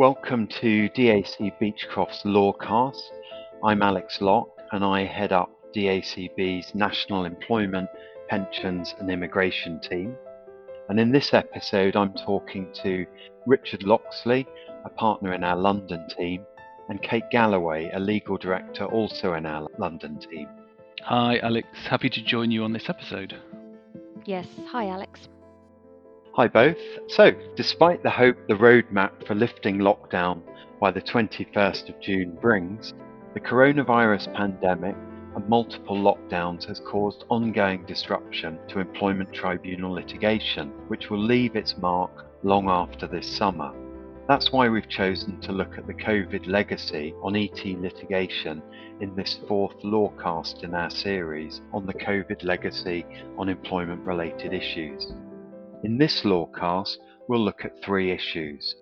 Welcome to DAC Beachcroft's Lawcast. I'm Alex Lock and I head up DACB's National Employment, Pensions and Immigration team. And in this episode, I'm talking to Richard Loxley, a partner in our London team, and Kate Galloway, a legal director also in our London team. Hi, Alex. Happy to join you on this episode. Yes. Hi, Alex. Hi, both. So, despite the hope the roadmap for lifting lockdown by the 21st of June brings, the coronavirus pandemic and multiple lockdowns has caused ongoing disruption to employment tribunal litigation, which will leave its mark long after this summer. That's why we've chosen to look at the COVID legacy on ET litigation in this fourth lawcast in our series on the COVID legacy on employment related issues. In this lawcast, we'll look at three issues.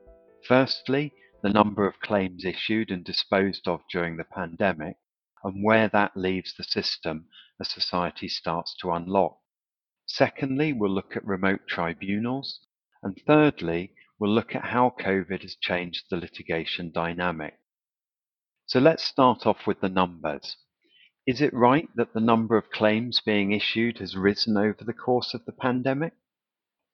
Firstly, the number of claims issued and disposed of during the pandemic, and where that leaves the system as society starts to unlock. Secondly, we'll look at remote tribunals. And thirdly, we'll look at how COVID has changed the litigation dynamic. So let's start off with the numbers. Is it right that the number of claims being issued has risen over the course of the pandemic?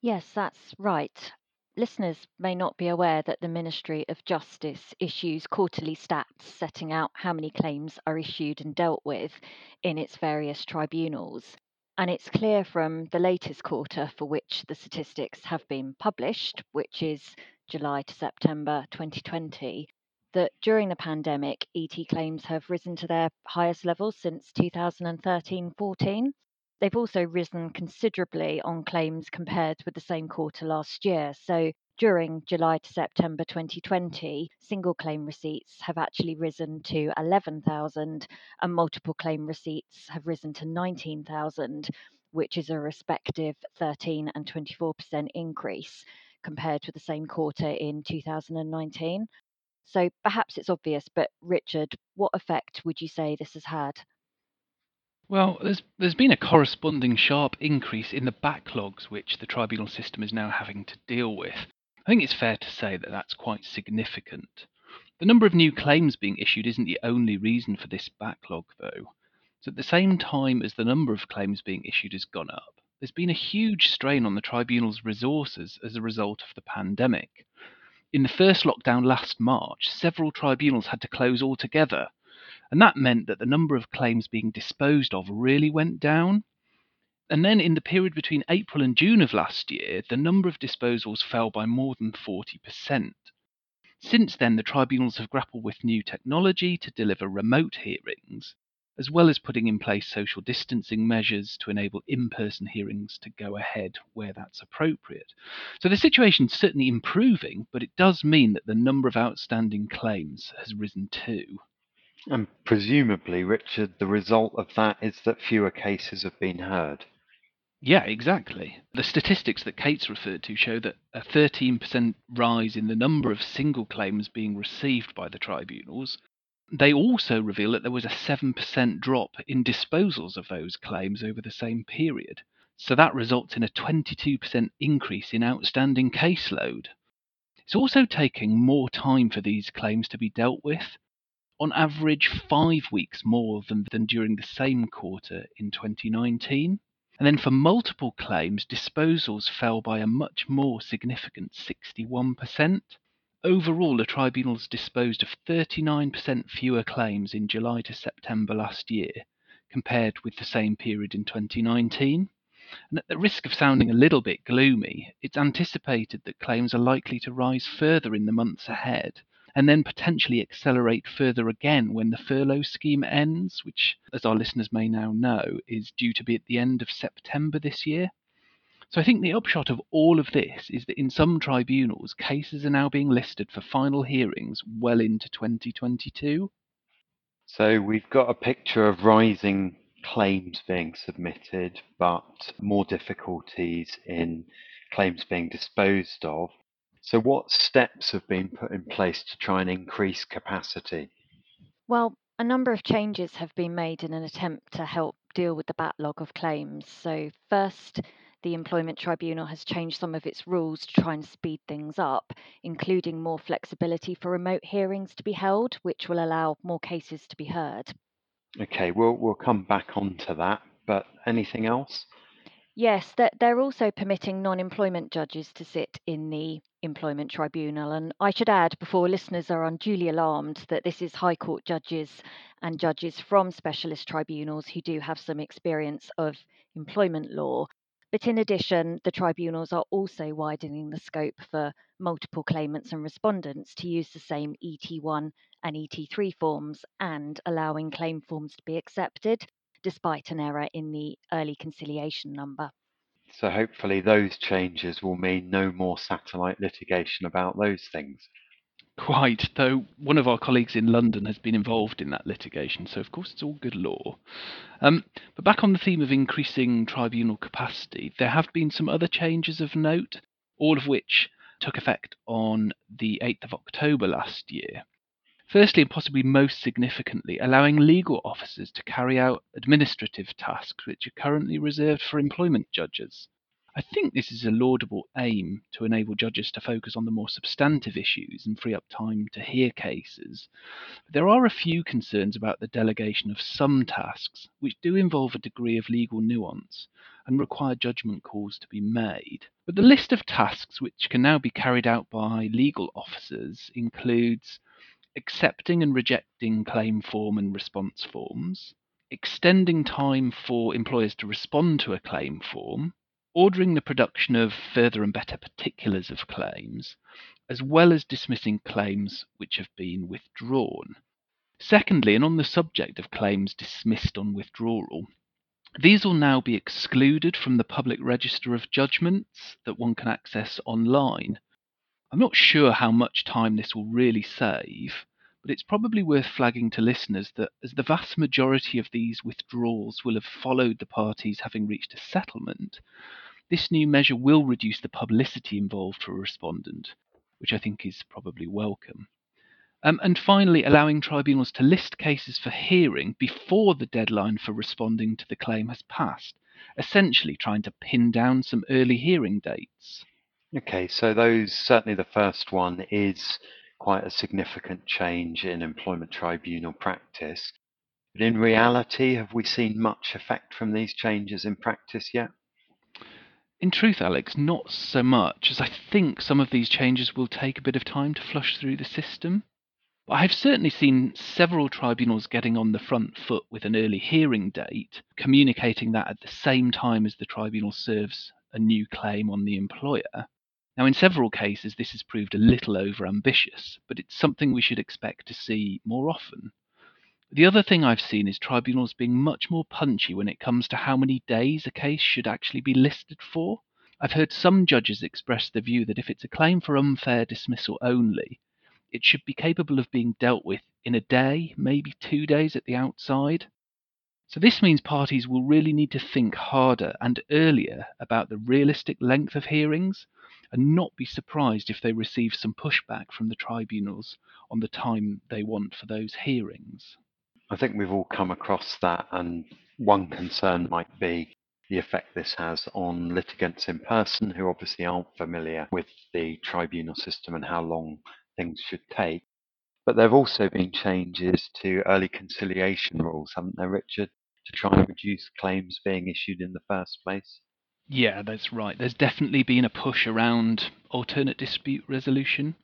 Yes, that's right. Listeners may not be aware that the Ministry of Justice issues quarterly stats setting out how many claims are issued and dealt with in its various tribunals. And it's clear from the latest quarter for which the statistics have been published, which is July to September 2020, that during the pandemic, ET claims have risen to their highest levels since 2013 14. They've also risen considerably on claims compared with the same quarter last year. So during July to September 2020, single claim receipts have actually risen to 11,000 and multiple claim receipts have risen to 19,000, which is a respective 13 and 24% increase compared with the same quarter in 2019. So perhaps it's obvious, but Richard, what effect would you say this has had? Well, there's there's been a corresponding sharp increase in the backlogs which the tribunal system is now having to deal with. I think it's fair to say that that's quite significant. The number of new claims being issued isn't the only reason for this backlog, though. So at the same time as the number of claims being issued has gone up, there's been a huge strain on the tribunal's resources as a result of the pandemic. In the first lockdown last March, several tribunals had to close altogether and that meant that the number of claims being disposed of really went down. And then in the period between April and June of last year, the number of disposals fell by more than 40%. Since then, the tribunals have grappled with new technology to deliver remote hearings, as well as putting in place social distancing measures to enable in person hearings to go ahead where that's appropriate. So the situation's certainly improving, but it does mean that the number of outstanding claims has risen too. And presumably, Richard, the result of that is that fewer cases have been heard. Yeah, exactly. The statistics that Kate's referred to show that a 13% rise in the number of single claims being received by the tribunals. They also reveal that there was a 7% drop in disposals of those claims over the same period. So that results in a 22% increase in outstanding caseload. It's also taking more time for these claims to be dealt with on average five weeks more than, than during the same quarter in 2019. And then for multiple claims, disposals fell by a much more significant 61%. Overall, the tribunals disposed of 39% fewer claims in July to September last year compared with the same period in 2019. And at the risk of sounding a little bit gloomy, it's anticipated that claims are likely to rise further in the months ahead and then potentially accelerate further again when the furlough scheme ends, which, as our listeners may now know, is due to be at the end of September this year. So I think the upshot of all of this is that in some tribunals, cases are now being listed for final hearings well into 2022. So we've got a picture of rising claims being submitted, but more difficulties in claims being disposed of. So, what steps have been put in place to try and increase capacity? Well, a number of changes have been made in an attempt to help deal with the backlog of claims. So, first, the Employment Tribunal has changed some of its rules to try and speed things up, including more flexibility for remote hearings to be held, which will allow more cases to be heard. Okay, we'll we'll come back onto that, but anything else? Yes, they're also permitting non-employment judges to sit in the employment tribunal. And I should add, before listeners are unduly alarmed, that this is High Court judges and judges from specialist tribunals who do have some experience of employment law. But in addition, the tribunals are also widening the scope for multiple claimants and respondents to use the same ET1 and ET3 forms and allowing claim forms to be accepted despite an error in the early conciliation number. So hopefully those changes will mean no more satellite litigation about those things. Quite, though one of our colleagues in London has been involved in that litigation, so of course it's all good law. Um, but back on the theme of increasing tribunal capacity, there have been some other changes of note, all of which took effect on the 8th of October last year. Firstly, and possibly most significantly, allowing legal officers to carry out administrative tasks which are currently reserved for employment judges. I think this is a laudable aim to enable judges to focus on the more substantive issues and free up time to hear cases. But there are a few concerns about the delegation of some tasks which do involve a degree of legal nuance and require judgment calls to be made. But the list of tasks which can now be carried out by legal officers includes accepting and rejecting claim form and response forms, extending time for employers to respond to a claim form, ordering the production of further and better particulars of claims, as well as dismissing claims which have been withdrawn. Secondly, and on the subject of claims dismissed on withdrawal, these will now be excluded from the public register of judgments that one can access online I'm not sure how much time this will really save, but it's probably worth flagging to listeners that as the vast majority of these withdrawals will have followed the parties having reached a settlement, this new measure will reduce the publicity involved for a respondent, which I think is probably welcome. Um, and finally, allowing tribunals to list cases for hearing before the deadline for responding to the claim has passed, essentially trying to pin down some early hearing dates. Okay, so those certainly the first one is quite a significant change in employment tribunal practice. But in reality, have we seen much effect from these changes in practice yet? In truth, Alex, not so much, as I think some of these changes will take a bit of time to flush through the system. I have certainly seen several tribunals getting on the front foot with an early hearing date, communicating that at the same time as the tribunal serves a new claim on the employer. Now, in several cases, this has proved a little over ambitious, but it's something we should expect to see more often. The other thing I've seen is tribunals being much more punchy when it comes to how many days a case should actually be listed for. I've heard some judges express the view that if it's a claim for unfair dismissal only, it should be capable of being dealt with in a day, maybe two days at the outside. So this means parties will really need to think harder and earlier about the realistic length of hearings and not be surprised if they receive some pushback from the tribunals on the time they want for those hearings. I think we've all come across that, and one concern might be the effect this has on litigants in person who obviously aren't familiar with the tribunal system and how long things should take. But there have also been changes to early conciliation rules, haven't there, Richard, to try and reduce claims being issued in the first place? Yeah, that's right. There's definitely been a push around alternate dispute resolution.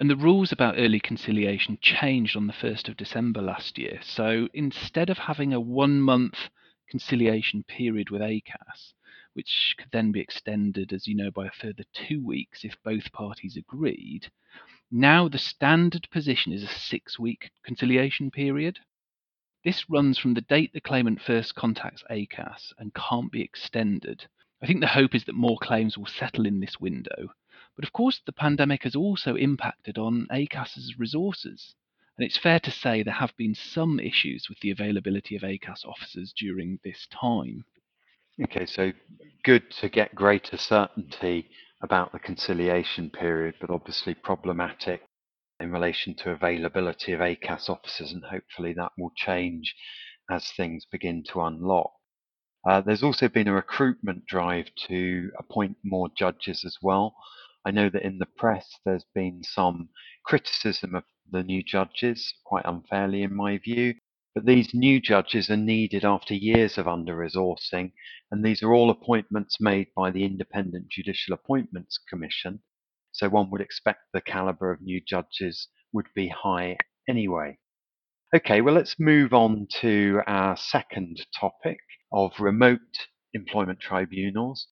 And the rules about early conciliation changed on the 1st of December last year. So instead of having a one month conciliation period with ACAS, which could then be extended, as you know, by a further two weeks if both parties agreed, now the standard position is a six week conciliation period. This runs from the date the claimant first contacts ACAS and can't be extended I think the hope is that more claims will settle in this window. But of course, the pandemic has also impacted on ACAS's resources. And it's fair to say there have been some issues with the availability of ACAS officers during this time. Okay, so good to get greater certainty about the conciliation period, but obviously problematic in relation to availability of ACAS officers, and hopefully that will change as things begin to unlock. Uh, there's also been a recruitment drive to appoint more judges as well. I know that in the press there's been some criticism of the new judges, quite unfairly in my view, but these new judges are needed after years of under resourcing, and these are all appointments made by the Independent Judicial Appointments Commission. So one would expect the calibre of new judges would be high anyway. Okay, well, let's move on to our second topic of remote employment tribunals.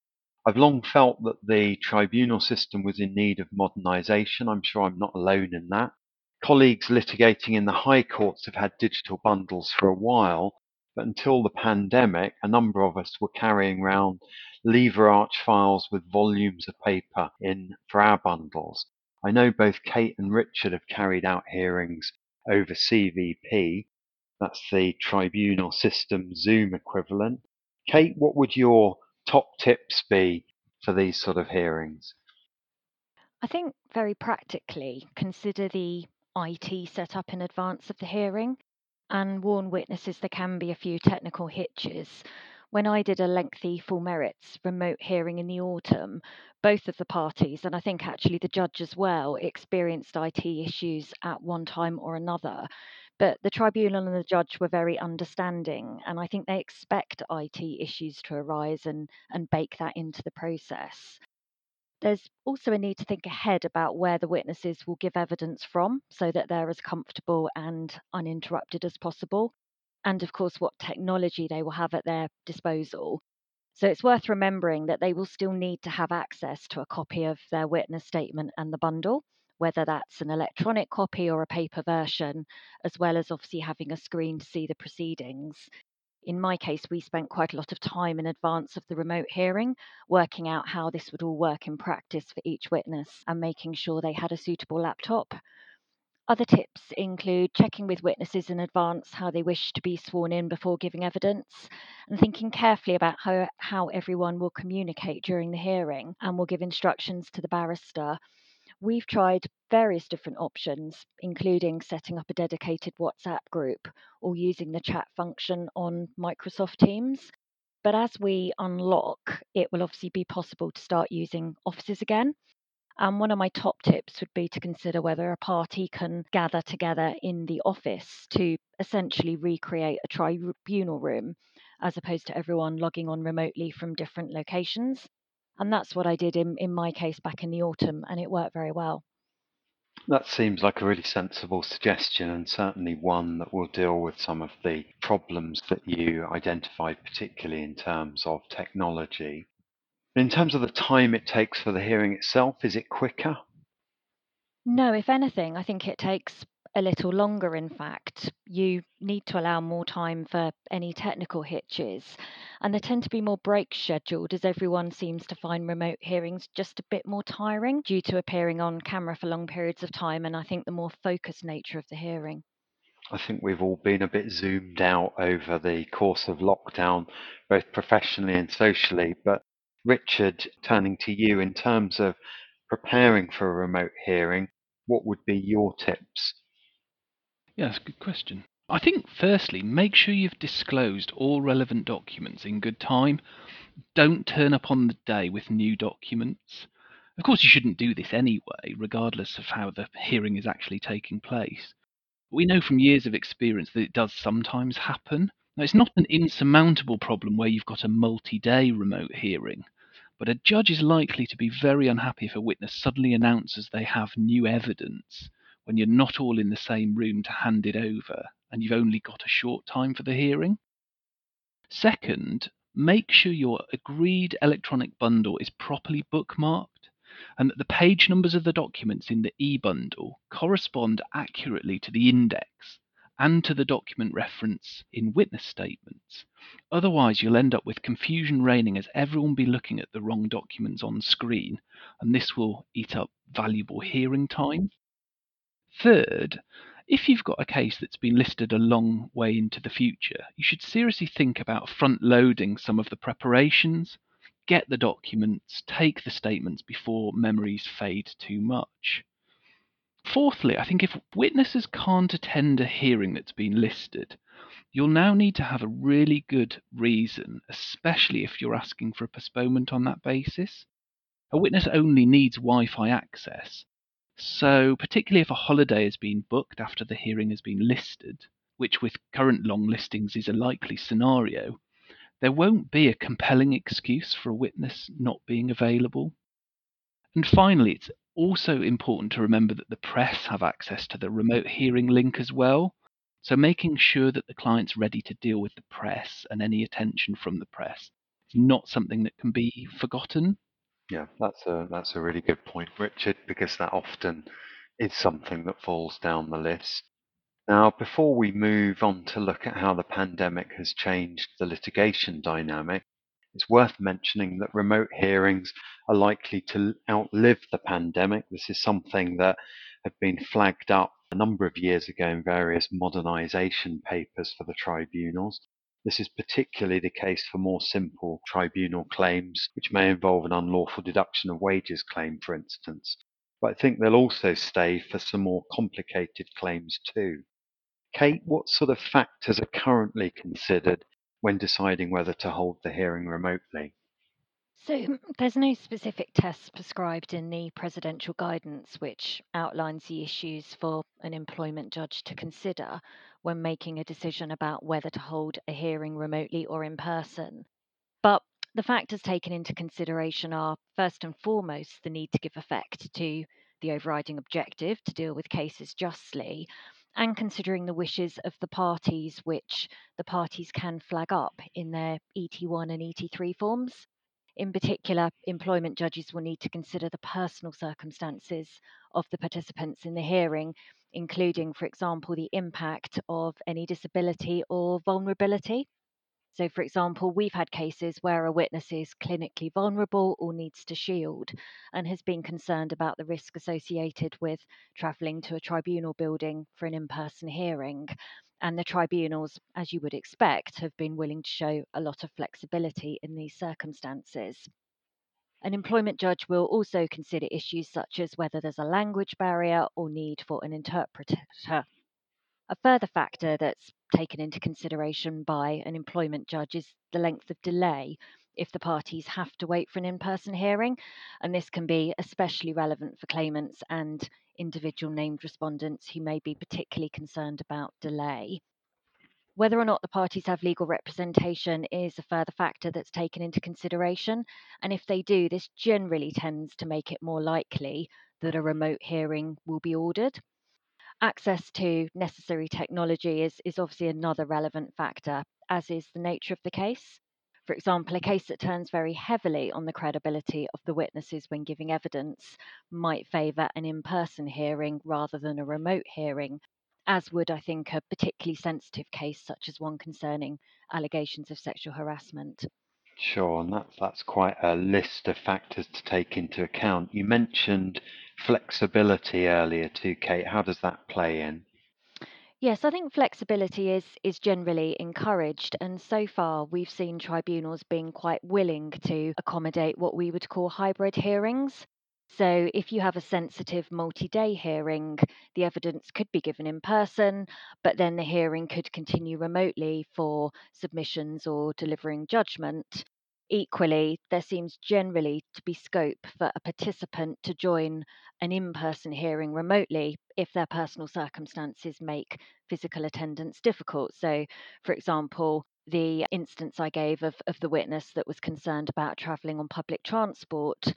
I've long felt that the tribunal system was in need of modernisation. I'm sure I'm not alone in that. Colleagues litigating in the high courts have had digital bundles for a while, but until the pandemic, a number of us were carrying around lever arch files with volumes of paper in for our bundles. I know both Kate and Richard have carried out hearings over CVP. That's the tribunal system Zoom equivalent. Kate, what would your top tips be for these sort of hearings? I think very practically consider the IT set up in advance of the hearing and warn witnesses there can be a few technical hitches. When I did a lengthy full merits remote hearing in the autumn, both of the parties, and I think actually the judge as well, experienced IT issues at one time or another. But the tribunal and the judge were very understanding, and I think they expect IT issues to arise and, and bake that into the process. There's also a need to think ahead about where the witnesses will give evidence from so that they're as comfortable and uninterrupted as possible, and of course, what technology they will have at their disposal. So it's worth remembering that they will still need to have access to a copy of their witness statement and the bundle, whether that's an electronic copy or a paper version, as well as obviously having a screen to see the proceedings in my case, we spent quite a lot of time in advance of the remote hearing, working out how this would all work in practice for each witness and making sure they had a suitable laptop. Other tips include checking with witnesses in advance how they wish to be sworn in before giving evidence and thinking carefully about how, how everyone will communicate during the hearing and will give instructions to the barrister We've tried various different options, including setting up a dedicated WhatsApp group or using the chat function on Microsoft Teams. But as we unlock, it will obviously be possible to start using offices again. And one of my top tips would be to consider whether a party can gather together in the office to essentially recreate a tribunal room, as opposed to everyone logging on remotely from different locations. And that's what I did in, in my case back in the autumn, and it worked very well. That seems like a really sensible suggestion, and certainly one that will deal with some of the problems that you identified, particularly in terms of technology. In terms of the time it takes for the hearing itself, is it quicker? No, if anything, I think it takes a little longer, in fact. You need to allow more time for any technical hitches. And there tend to be more breaks scheduled as everyone seems to find remote hearings just a bit more tiring due to appearing on camera for long periods of time. And I think the more focused nature of the hearing. I think we've all been a bit zoomed out over the course of lockdown, both professionally and socially. But Richard, turning to you in terms of preparing for a remote hearing, what would be your tips yeah, that's a good question. I think, firstly, make sure you've disclosed all relevant documents in good time. Don't turn up on the day with new documents. Of course, you shouldn't do this anyway, regardless of how the hearing is actually taking place. We know from years of experience that it does sometimes happen. Now, it's not an insurmountable problem where you've got a multi day remote hearing, but a judge is likely to be very unhappy if a witness suddenly announces they have new evidence when you're not all in the same room to hand it over and you've only got a short time for the hearing. Second, make sure your agreed electronic bundle is properly bookmarked and that the page numbers of the documents in the e-bundle correspond accurately to the index and to the document reference in witness statements. Otherwise, you'll end up with confusion reigning as everyone be looking at the wrong documents on screen, and this will eat up valuable hearing time. Third, if you've got a case that's been listed a long way into the future, you should seriously think about front loading some of the preparations, get the documents, take the statements before memories fade too much. Fourthly, I think if witnesses can't attend a hearing that's been listed, you'll now need to have a really good reason, especially if you're asking for a postponement on that basis. A witness only needs Wi Fi access, so particularly if a holiday has been booked after the hearing has been listed, which with current long listings is a likely scenario, there won't be a compelling excuse for a witness not being available. And finally, it's also important to remember that the press have access to the remote hearing link as well. So making sure that the client's ready to deal with the press and any attention from the press is not something that can be forgotten. Yeah, that's a that's a really good point, Richard, because that often is something that falls down the list. Now, before we move on to look at how the pandemic has changed the litigation dynamic, it's worth mentioning that remote hearings are likely to outlive the pandemic. This is something that had been flagged up a number of years ago in various modernisation papers for the tribunals. This is particularly the case for more simple tribunal claims, which may involve an unlawful deduction of wages claim, for instance. But I think they'll also stay for some more complicated claims too. Kate, what sort of factors are currently considered when deciding whether to hold the hearing remotely? So, mm, there's no specific test prescribed in the presidential guidance which outlines the issues for an employment judge to consider when making a decision about whether to hold a hearing remotely or in person. But the factors taken into consideration are first and foremost the need to give effect to the overriding objective to deal with cases justly and considering the wishes of the parties, which the parties can flag up in their ET1 and ET3 forms. In particular, employment judges will need to consider the personal circumstances of the participants in the hearing, including, for example, the impact of any disability or vulnerability. So, for example, we've had cases where a witness is clinically vulnerable or needs to shield and has been concerned about the risk associated with travelling to a tribunal building for an in person hearing. And the tribunals, as you would expect, have been willing to show a lot of flexibility in these circumstances. An employment judge will also consider issues such as whether there's a language barrier or need for an interpreter. A further factor that's taken into consideration by an employment judge is the length of delay if the parties have to wait for an in person hearing, and this can be especially relevant for claimants and individual named respondents who may be particularly concerned about delay. Whether or not the parties have legal representation is a further factor that's taken into consideration, and if they do, this generally tends to make it more likely that a remote hearing will be ordered. Access to necessary technology is, is obviously another relevant factor, as is the nature of the case. For example, a case that turns very heavily on the credibility of the witnesses when giving evidence might favour an in person hearing rather than a remote hearing, as would, I think, a particularly sensitive case such as one concerning allegations of sexual harassment. Sure, and that's that's quite a list of factors to take into account. You mentioned flexibility earlier too, Kate. How does that play in? Yes, I think flexibility is is generally encouraged, and so far we've seen tribunals being quite willing to accommodate what we would call hybrid hearings. So, if you have a sensitive multi day hearing, the evidence could be given in person, but then the hearing could continue remotely for submissions or delivering judgment. Equally, there seems generally to be scope for a participant to join an in person hearing remotely if their personal circumstances make physical attendance difficult. So, for example, the instance I gave of, of the witness that was concerned about travelling on public transport.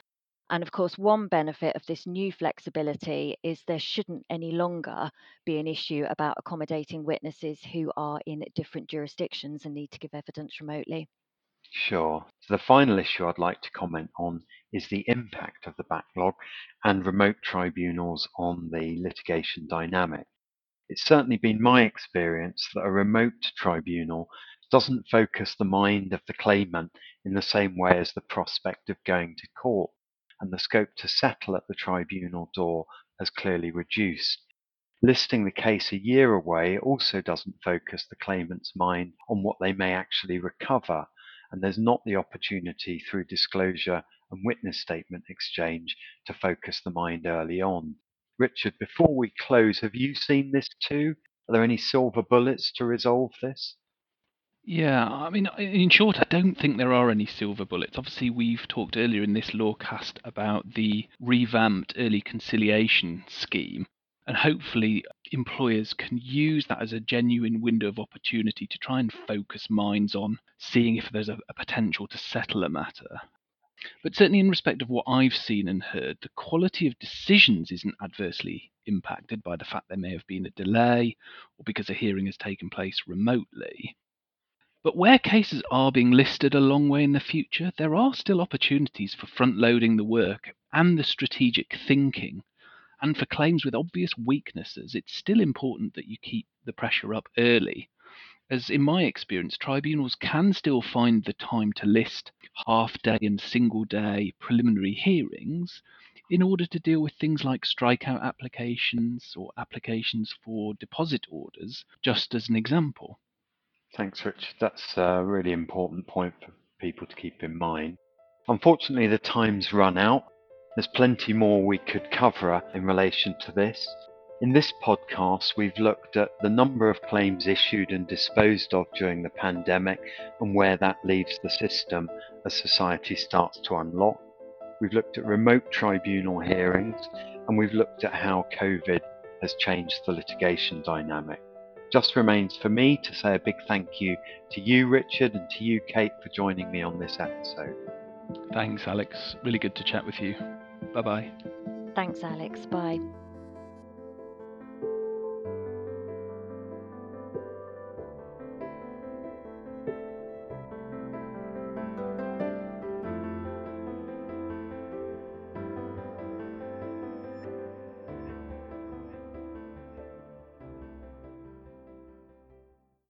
And of course, one benefit of this new flexibility is there shouldn't any longer be an issue about accommodating witnesses who are in different jurisdictions and need to give evidence remotely. Sure. So the final issue I'd like to comment on is the impact of the backlog and remote tribunals on the litigation dynamic. It's certainly been my experience that a remote tribunal doesn't focus the mind of the claimant in the same way as the prospect of going to court, and the scope to settle at the tribunal door has clearly reduced. Listing the case a year away also doesn't focus the claimant's mind on what they may actually recover and there's not the opportunity through disclosure and witness statement exchange to focus the mind early on. Richard, before we close, have you seen this too? Are there any silver bullets to resolve this? Yeah, I mean, in short, I don't think there are any silver bullets. Obviously, we've talked earlier in this lawcast about the revamped early conciliation scheme, and hopefully, employers can use that as a genuine window of opportunity to try and focus minds on seeing if there's a, a potential to settle a matter. But certainly, in respect of what I've seen and heard, the quality of decisions isn't adversely impacted by the fact there may have been a delay or because a hearing has taken place remotely. But where cases are being listed a long way in the future, there are still opportunities for front loading the work and the strategic thinking. And for claims with obvious weaknesses, it's still important that you keep the pressure up early. As in my experience, tribunals can still find the time to list half day and single day preliminary hearings in order to deal with things like strikeout applications or applications for deposit orders, just as an example. Thanks, Richard. That's a really important point for people to keep in mind. Unfortunately, the time's run out. There's plenty more we could cover in relation to this. In this podcast, we've looked at the number of claims issued and disposed of during the pandemic and where that leaves the system as society starts to unlock. We've looked at remote tribunal hearings and we've looked at how COVID has changed the litigation dynamic. Just remains for me to say a big thank you to you, Richard, and to you, Kate, for joining me on this episode. Thanks, Alex. Really good to chat with you. Bye bye. Thanks, Alex. Bye.